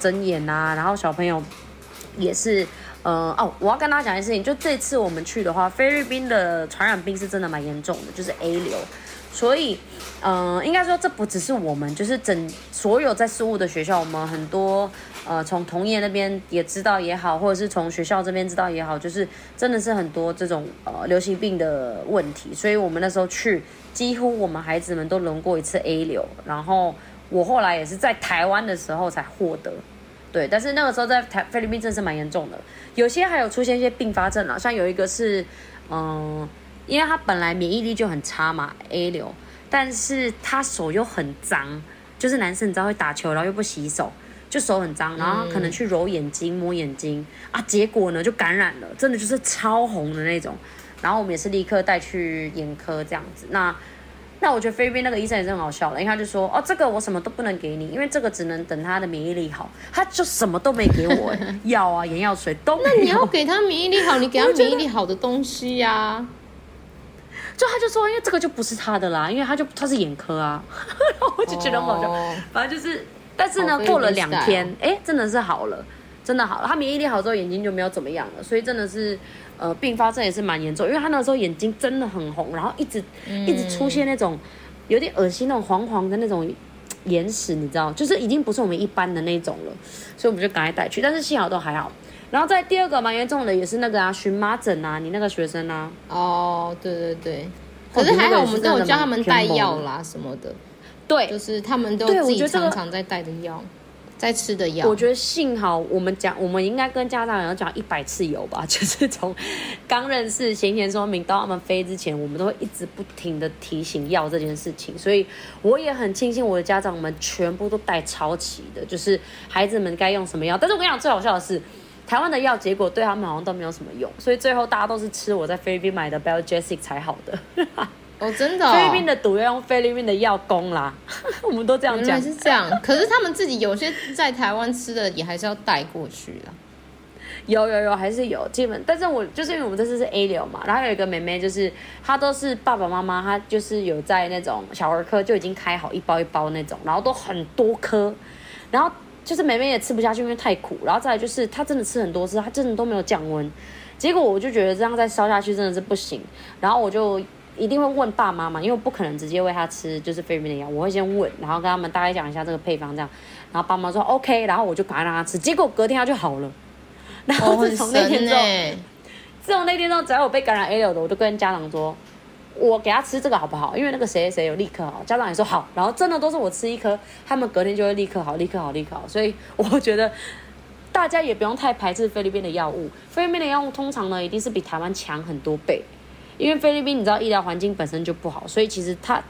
睁眼啊，然后小朋友。也是，呃哦，我要跟大家讲一件事情，就这次我们去的话，菲律宾的传染病是真的蛮严重的，就是 A 流，所以，嗯、应该说这不只是我们，就是整所有在事务的学校，我们很多，呃，从同业那边也知道也好，或者是从学校这边知道也好，就是真的是很多这种呃流行病的问题，所以我们那时候去，几乎我们孩子们都轮过一次 A 流，然后我后来也是在台湾的时候才获得。对，但是那个时候在台菲律宾真是蛮严重的，有些还有出现一些并发症啊，像有一个是，嗯，因为他本来免疫力就很差嘛，A 流，但是他手又很脏，就是男生你知道会打球，然后又不洗手，就手很脏，然后可能去揉眼睛、摸眼睛啊，结果呢就感染了，真的就是超红的那种，然后我们也是立刻带去眼科这样子，那。那我觉得菲律宾那个医生也是很好笑的，因为他就说，哦，这个我什么都不能给你，因为这个只能等他的免疫力好，他就什么都没给我，[LAUGHS] 药啊、眼药水都没。那你要给他免疫力好，你给他免疫力好的东西呀、啊。就他就说，因为这个就不是他的啦，因为他就他是眼科啊，[LAUGHS] 我就觉得很好笑。Oh. 反正就是，但是呢，过了两天，哎，真的是好了，真的好了。他免疫力好之后，眼睛就没有怎么样了，所以真的是。呃，并发症也是蛮严重，因为他那时候眼睛真的很红，然后一直、嗯、一直出现那种有点恶心那种黄黄的那种眼屎，你知道，就是已经不是我们一般的那种了，所以我们就赶快带去，但是幸好都还好。然后在第二个蛮严重的也是那个啊荨麻疹啊，你那个学生啊，哦，对对对，可是还好我们都有教他们带药啦什么的，对，就是他们都自己常常在带的药。在吃的药，我觉得幸好我们讲，我们应该跟家长要讲一百次有吧，[LAUGHS] 就是从 [LAUGHS] 刚认识行前说明到他们飞之前，我们都会一直不停的提醒药这件事情，所以我也很庆幸我的家长们全部都带超齐的，就是孩子们该用什么药。但是我跟你讲最好笑的是，台湾的药结果对他们好像都没有什么用，所以最后大家都是吃我在菲律宾买的 Belgesic 才好的。[LAUGHS] 哦，真的、哦，菲律宾的毒要用菲律宾的药攻啦，[LAUGHS] 我们都这样讲。是这样，可是他们自己有些在台湾吃的也还是要带过去啦。有有有，还是有基本，但是我就是因为我们这次是 A 流嘛，然后有一个妹妹就是她都是爸爸妈妈，她就是有在那种小儿科就已经开好一包一包那种，然后都很多颗，然后就是妹妹也吃不下去，因为太苦，然后再来就是她真的吃很多次，她真的都没有降温，结果我就觉得这样再烧下去真的是不行，然后我就。一定会问爸妈嘛，因为我不可能直接喂他吃就是菲律宾的药，我会先问，然后跟他们大概讲一下这个配方这样，然后爸妈说 OK，然后我就赶快让他吃，结果隔天他就好了。然后自从那天之后，哦、自从那天之后，只要我被感染 A 流的，我就跟家长说，我给他吃这个好不好？因为那个谁谁有立刻好，家长也说好，然后真的都是我吃一颗，他们隔天就会立刻好，立刻好，立刻好。所以我觉得大家也不用太排斥菲律宾的药物，菲律宾的药物通常呢一定是比台湾强很多倍。因为菲律宾你知道医疗环境本身就不好，所以其实他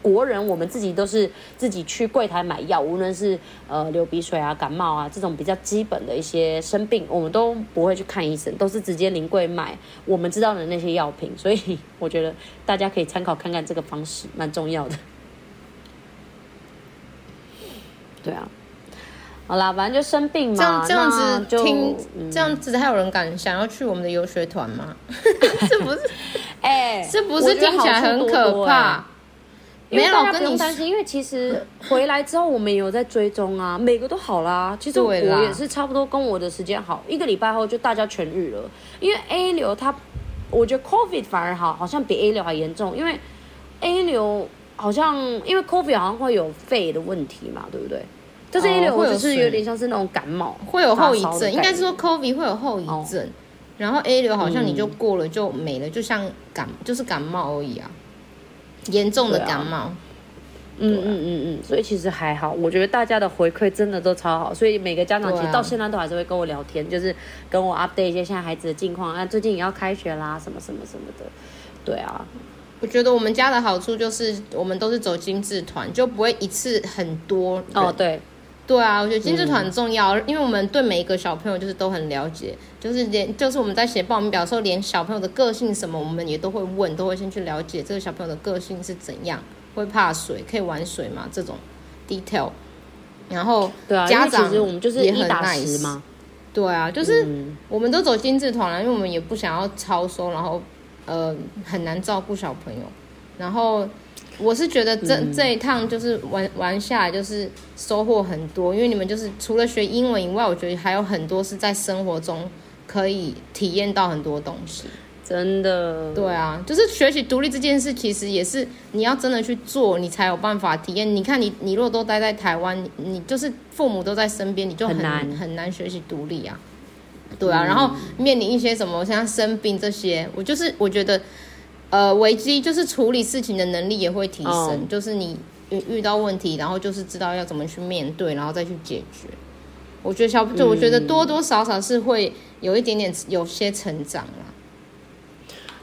国人我们自己都是自己去柜台买药，无论是呃流鼻水啊、感冒啊这种比较基本的一些生病，我们都不会去看医生，都是直接临柜买我们知道的那些药品。所以我觉得大家可以参考看看这个方式，蛮重要的。对啊，好啦，反正就生病嘛，这样，这样子听，这样子还有人敢想要去我们的游学团吗？[LAUGHS] 这不是。哎，是不是听起来很可怕？没有，大家不用担心，因为其实回来之后我们也有在追踪啊，每个都好啦。其实我也是差不多跟我的时间好，一个礼拜后就大家痊愈了。因为 A 流它，我觉得 COVID 反而好，好像比 A 流还严重。因为 A 流好像因为 COVID 好像会有肺的问题嘛，对不对？就是 A 流或者是有点像是那种感冒，会有后遗症。应该是说 COVID 会有后遗症。然后 A 流好像你就过了就没了，嗯、就像感就是感冒而已啊，严重的感冒。嗯嗯嗯嗯，所以其实还好，我觉得大家的回馈真的都超好，所以每个家长其实到现在都还是会跟我聊天，啊、就是跟我 update 一些现在孩子的近况啊，最近也要开学啦，什么什么什么的。对啊，我觉得我们家的好处就是我们都是走精致团，就不会一次很多哦，对。对啊，我觉得精致团很重要，嗯、因为我们对每一个小朋友就是都很了解，就是连就是我们在写报名表的时候，连小朋友的个性什么，我们也都会问，都会先去了解这个小朋友的个性是怎样，会怕水，可以玩水吗？这种 detail。然后对啊，家长其实我们就是也很 nice 嘛。对啊，就是我们都走精致团了，因为我们也不想要超收，然后呃很难照顾小朋友，然后。我是觉得这这一趟就是玩玩下来就是收获很多，因为你们就是除了学英文以外，我觉得还有很多是在生活中可以体验到很多东西。真的，对啊，就是学习独立这件事，其实也是你要真的去做，你才有办法体验。你看你，你你若都待在台湾，你就是父母都在身边，你就很难很难学习独立啊。对啊，然后面临一些什么像生病这些，我就是我觉得。呃，危机就是处理事情的能力也会提升，oh. 就是你遇遇到问题，然后就是知道要怎么去面对，然后再去解决。我觉得小，就我觉得多多少少是会有一点点有些成长啦。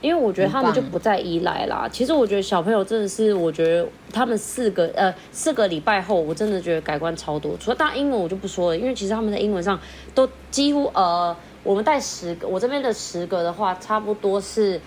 因为我觉得他们就不再依赖啦。其实我觉得小朋友真的是，我觉得他们四个呃四个礼拜后，我真的觉得改观超多。除了大英文我就不说了，因为其实他们在英文上都几乎呃，我们带十个，我这边的十个的话，差不多是。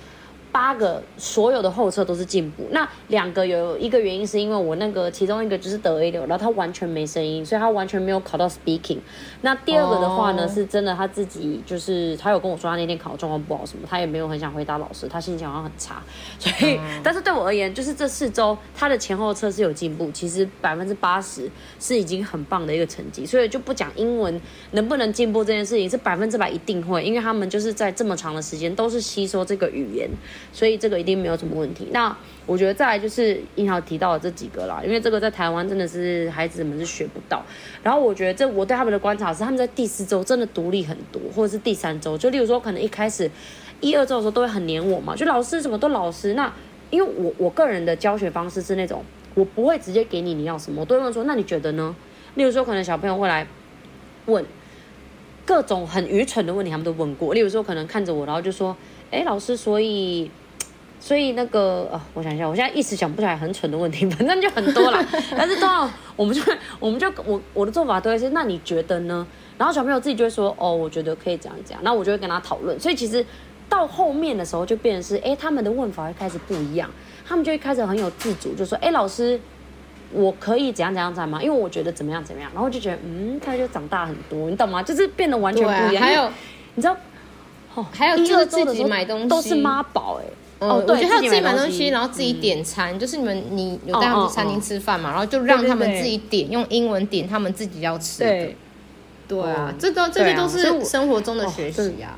八个所有的后测都是进步，那两个有一个原因是因为我那个其中一个就是得 A 六，然后他完全没声音，所以他完全没有考到 speaking。那第二个的话呢，oh. 是真的他自己就是他有跟我说他那天考状况不好什么，他也没有很想回答老师，他心情好像很差。所以，oh. 但是对我而言，就是这四周他的前后侧是有进步，其实百分之八十是已经很棒的一个成绩，所以就不讲英文能不能进步这件事情，是百分之百一定会，因为他们就是在这么长的时间都是吸收这个语言。所以这个一定没有什么问题。那我觉得再来就是英豪提到的这几个啦，因为这个在台湾真的是孩子们是学不到。然后我觉得这我对他们的观察是，他们在第四周真的独立很多，或者是第三周，就例如说可能一开始一二周的时候都会很黏我嘛，就老师什么都老师。那因为我我个人的教学方式是那种，我不会直接给你你要什么，我都会问说，那你觉得呢？例如说可能小朋友会来问各种很愚蠢的问题，他们都问过。例如说可能看着我，然后就说。哎，老师，所以，所以那个，呃，我想一下，我现在一时想不起来很蠢的问题，[LAUGHS] 反正就很多啦。但是都要，我们就，我们就，我我的做法都会是，那你觉得呢？然后小朋友自己就会说，哦，我觉得可以这样这样。那我就会跟他讨论。所以其实到后面的时候，就变成是，哎，他们的问法会开始不一样，他们就会开始很有自主，就说，哎，老师，我可以怎样怎样怎样吗？因为我觉得怎么样怎么样，然后就觉得，嗯，他就长大很多，你懂吗？就是变得完全不一样。还有，你知道。哦，还有就是自己买东西都是妈宝哎，哦，对，我觉得他自己买东西，然后自己点餐，就是你们你有带他们去餐厅吃饭嘛，然后就让他们自己点，用英文点他们自己要吃的，对。啊，这都这些都是生活中的学习呀，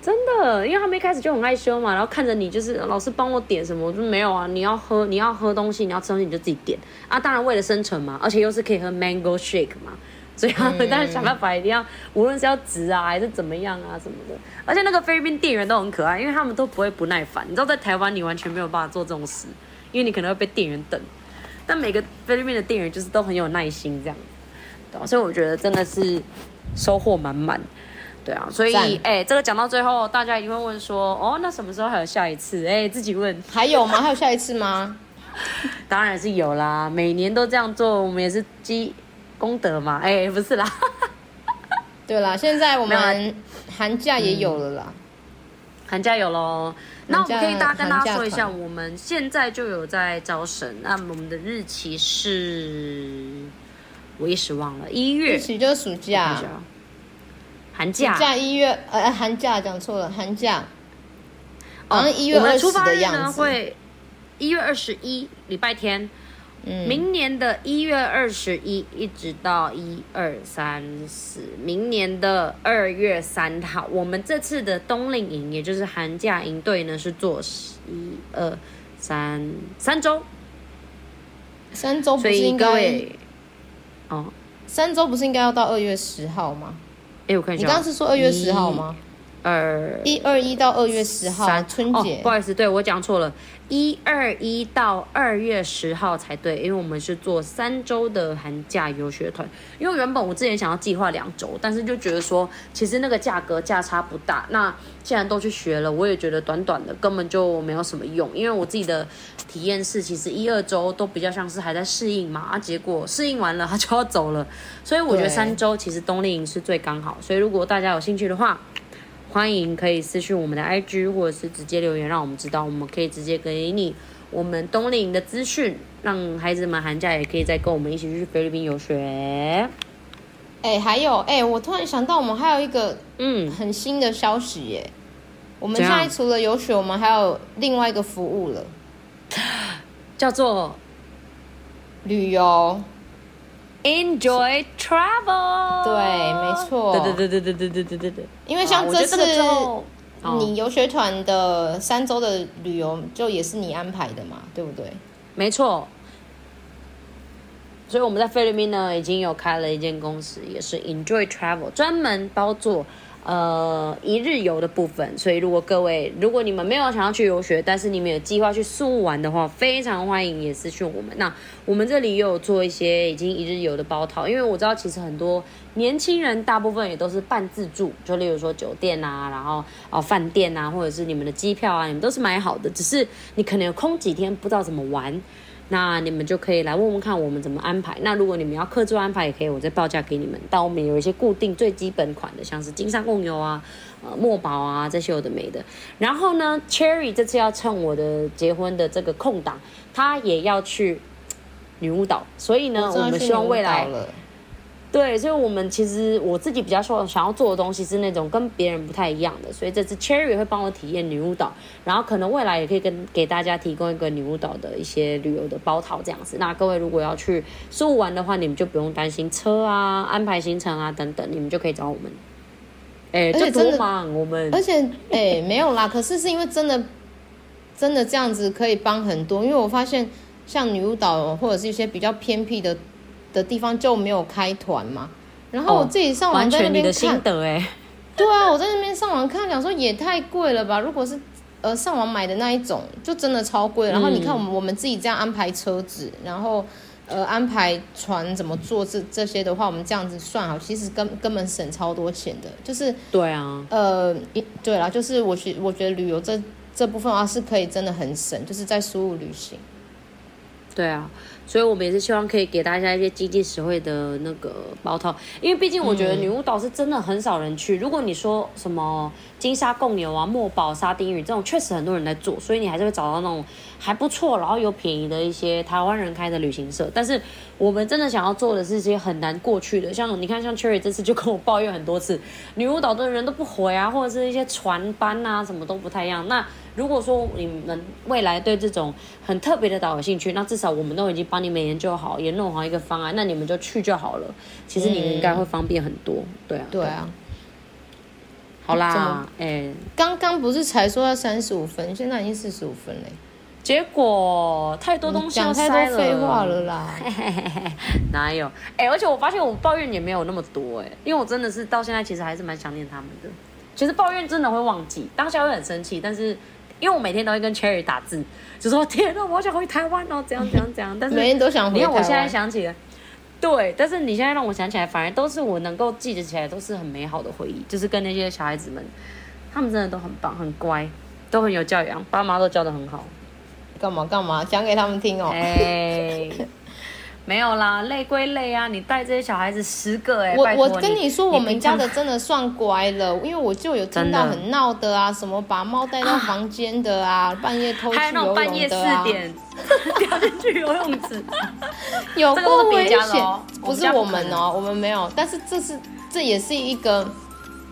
真的，因为他们一开始就很害羞嘛，然后看着你就是老师帮我点什么，我说没有啊，你要喝你要喝东西，你要吃东西你就自己点。啊，当然为了生存嘛，而且又是可以喝 mango shake 嘛。所以他们当然想办法一定要，无论是要直啊还是怎么样啊什么的，而且那个菲律宾店员都很可爱，因为他们都不会不耐烦。你知道在台湾你完全没有办法做这种事，因为你可能会被店员等。但每个菲律宾的店员就是都很有耐心这样，对啊，所以我觉得真的是收获满满。对啊，所以哎、欸，这个讲到最后，大家一定会问说，哦，那什么时候还有下一次？哎、欸，自己问，还有吗？还有下一次吗？[LAUGHS] 当然是有啦，每年都这样做，我们也是积。功德嘛，哎、欸，不是啦，[LAUGHS] 对啦，现在我们寒假也有了啦，嗯、寒假有喽。那我们可以大家跟大家说一下，我们现在就有在招生，那我们的日期是，我一时忘了，一月，日期就是暑假，寒假，寒假一月，呃，寒假讲错了，寒假，好像一月二十的样子，会一月二十一礼拜天。明年的一月二十一一直到一二三四，明年的二月三号，我们这次的冬令营，也就是寒假营队呢，是做一二三三周，三周不是应该？哦，三周不是应该要到二月十号吗？哎，我看一下，你刚刚是说二月十号吗？二一二一到二月十号，春节，哦，不好意思，对我讲错了。一二一到二月十号才对，因为我们是做三周的寒假游学团。因为原本我之前想要计划两周，但是就觉得说，其实那个价格价差不大。那既然都去学了，我也觉得短短的根本就没有什么用。因为我自己的体验是，其实一二周都比较像是还在适应嘛，啊，结果适应完了他就要走了。所以我觉得三周其实冬令营是最刚好。所以如果大家有兴趣的话，欢迎可以私讯我们的 IG，或者是直接留言，让我们知道，我们可以直接给你我们冬令营的资讯，让孩子们寒假也可以再跟我们一起去菲律宾游学。哎，还有哎，我突然想到，我们还有一个嗯很新的消息耶，我们现在除了游学，我们还有另外一个服务了，叫做旅游。Enjoy travel，对，没错，对对对对对对对对对对。因为像这次你游学团的三周的旅游，就也是你安排的嘛，对不对？没错。所以我们在菲律宾呢，已经有开了一间公司，也是 Enjoy Travel，专门包做。呃，一日游的部分，所以如果各位，如果你们没有想要去游学，但是你们有计划去宿玩的话，非常欢迎也私讯我们。那我们这里也有做一些已经一日游的包套，因为我知道其实很多年轻人大部分也都是半自助，就例如说酒店啊，然后哦饭店啊，或者是你们的机票啊，你们都是买好的，只是你可能有空几天不知道怎么玩。那你们就可以来问问看我们怎么安排。那如果你们要客座安排，也可以我再报价给你们。但我们有一些固定最基本款的，像是金山贡油啊、呃墨宝啊这些有的没的。然后呢，Cherry 这次要趁我的结婚的这个空档，他也要去女巫岛，所以呢，我，我们希望未来。对，所以，我们其实我自己比较说想要做的东西是那种跟别人不太一样的，所以这次 Cherry 会帮我体验女巫岛，然后可能未来也可以跟给大家提供一个女巫岛的一些旅游的包套这样子。那各位如果要去苏武玩的话，你们就不用担心车啊、安排行程啊等等，你们就可以找我们。哎，这多忙我们，而且哎没有啦，可是是因为真的真的这样子可以帮很多，因为我发现像女巫岛或者是一些比较偏僻的。的地方就没有开团嘛，然后我自己上网在那边看，哦、完全你的心得哎，[LAUGHS] 对啊，我在那边上网看，想说也太贵了吧。如果是呃上网买的那一种，就真的超贵。然后你看我们、嗯、我们自己这样安排车子，然后呃安排船怎么做这这些的话，我们这样子算好，其实根根本省超多钱的。就是对啊，呃，对啦，就是我觉我觉得旅游这这部分啊是可以真的很省，就是在输入旅行。对啊。所以，我们也是希望可以给大家一些经济实惠的那个包套，因为毕竟我觉得女巫岛是真的很少人去。如果你说什么金沙贡牛啊、墨宝沙丁鱼这种，确实很多人在做，所以你还是会找到那种还不错，然后有便宜的一些台湾人开的旅行社。但是我们真的想要做的是一些很难过去的，像你看，像 Cherry 这次就跟我抱怨很多次，女巫岛的人都不回啊，或者是一些船班啊，什么都不太一样。那如果说你们未来对这种很特别的岛有兴趣，那至少我们都已经帮你们研究好，也弄好一个方案，那你们就去就好了。其实你们应该会方便很多，嗯、对啊。对啊。好啦，哎、欸，刚刚不是才说要三十五分，现在已经四十五分嘞。结果太多东西讲太多废话了啦。[LAUGHS] 哪有？哎、欸，而且我发现我抱怨也没有那么多哎，因为我真的是到现在其实还是蛮想念他们的。其实抱怨真的会忘记，当下会很生气，但是。因为我每天都会跟 Cherry 打字，就说天哪，我想回台湾哦，怎样怎样怎样。但是每天都想回台湾。你看我现在想起来，对，但是你现在让我想起来，反而都是我能够记得起来，都是很美好的回忆。就是跟那些小孩子们，他们真的都很棒，很乖，都很有教养，爸妈都教的很好。干嘛干嘛？讲给他们听哦。哎。没有啦，累归累啊，你带这些小孩子十个哎、欸，我我跟你说，我们家的真的算乖了，因为我就有听到很闹的啊，什么把猫带到房间的啊，啊半夜偷去游泳的、啊、还有那种半夜四点 [LAUGHS] 掉进去游泳池，有够危险，不是我们哦，我们没有，但是这是这也是一个。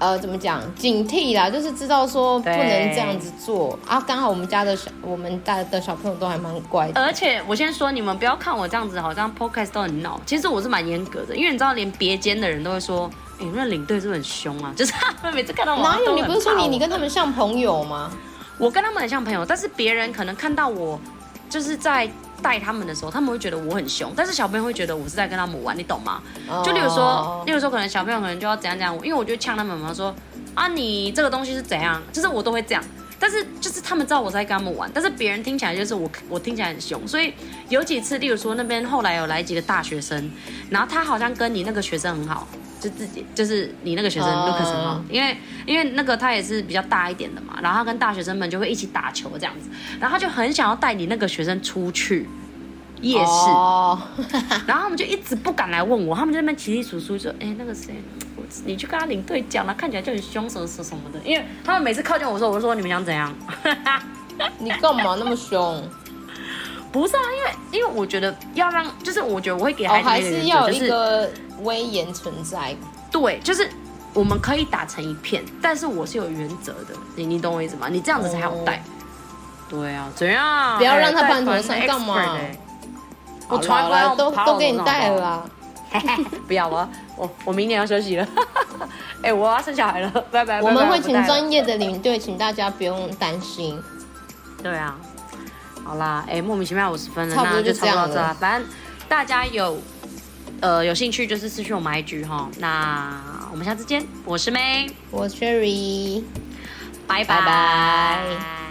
呃，怎么讲？警惕啦，就是知道说不能这样子做啊。刚好我们家的小，我们家的小朋友都还蛮乖的。而且我先说，你们不要看我这样子，好像 podcast 都很闹。其实我是蛮严格的，因为你知道，连别间的人都会说，哎、欸，那领队是不是很凶啊？[LAUGHS] 就是他们每次看到我，哪有？你不是说你你跟他们像朋友吗？我跟他们很像朋友，但是别人可能看到我就是在。带他们的时候，他们会觉得我很凶，但是小朋友会觉得我是在跟他们玩，你懂吗？Oh. 就例如说，例如说，可能小朋友可能就要怎样怎样，因为我就呛他们嘛，说啊，你这个东西是怎样，就是我都会这样，但是就是他们知道我在跟他们玩，但是别人听起来就是我我听起来很凶，所以有几次，例如说那边后来有来几个大学生，然后他好像跟你那个学生很好。就自己就是你那个学生 Lucas 哈，因为因为那个他也是比较大一点的嘛，然后他跟大学生们就会一起打球这样子，然后他就很想要带你那个学生出去夜市，oh. [LAUGHS] 然后他们就一直不敢来问我，他们就在那边窸窸窣窣说，哎、欸，那个谁，你去跟他领队讲了，看起来就很凶手什么什么的，因为他们每次靠近我说，我就说你们想怎样？[LAUGHS] 你干嘛那么凶？不是啊，因为因为我觉得要让，就是我觉得我会给孩子、oh, 还是要有一个。威严存在，对，就是我们可以打成一片，但是我是有原则的，你你懂我意思吗？你这样子才好带。哦、对啊，怎样？不要让他半途而废干嘛？我船来都都给你带了啦。不要啊，我 [LAUGHS] 我明年要休息了。[LAUGHS] 哎、欸，我要生小孩了，[LAUGHS] 拜拜。我们会请专业的领队，请大家不用担心。对啊，好啦，哎、欸，莫名其妙五十分了，那就差不多到这了。反正大家有。呃，有兴趣就是私讯我们 IG 哈，那我们下次见，我是 May，我是 Cherry，拜拜。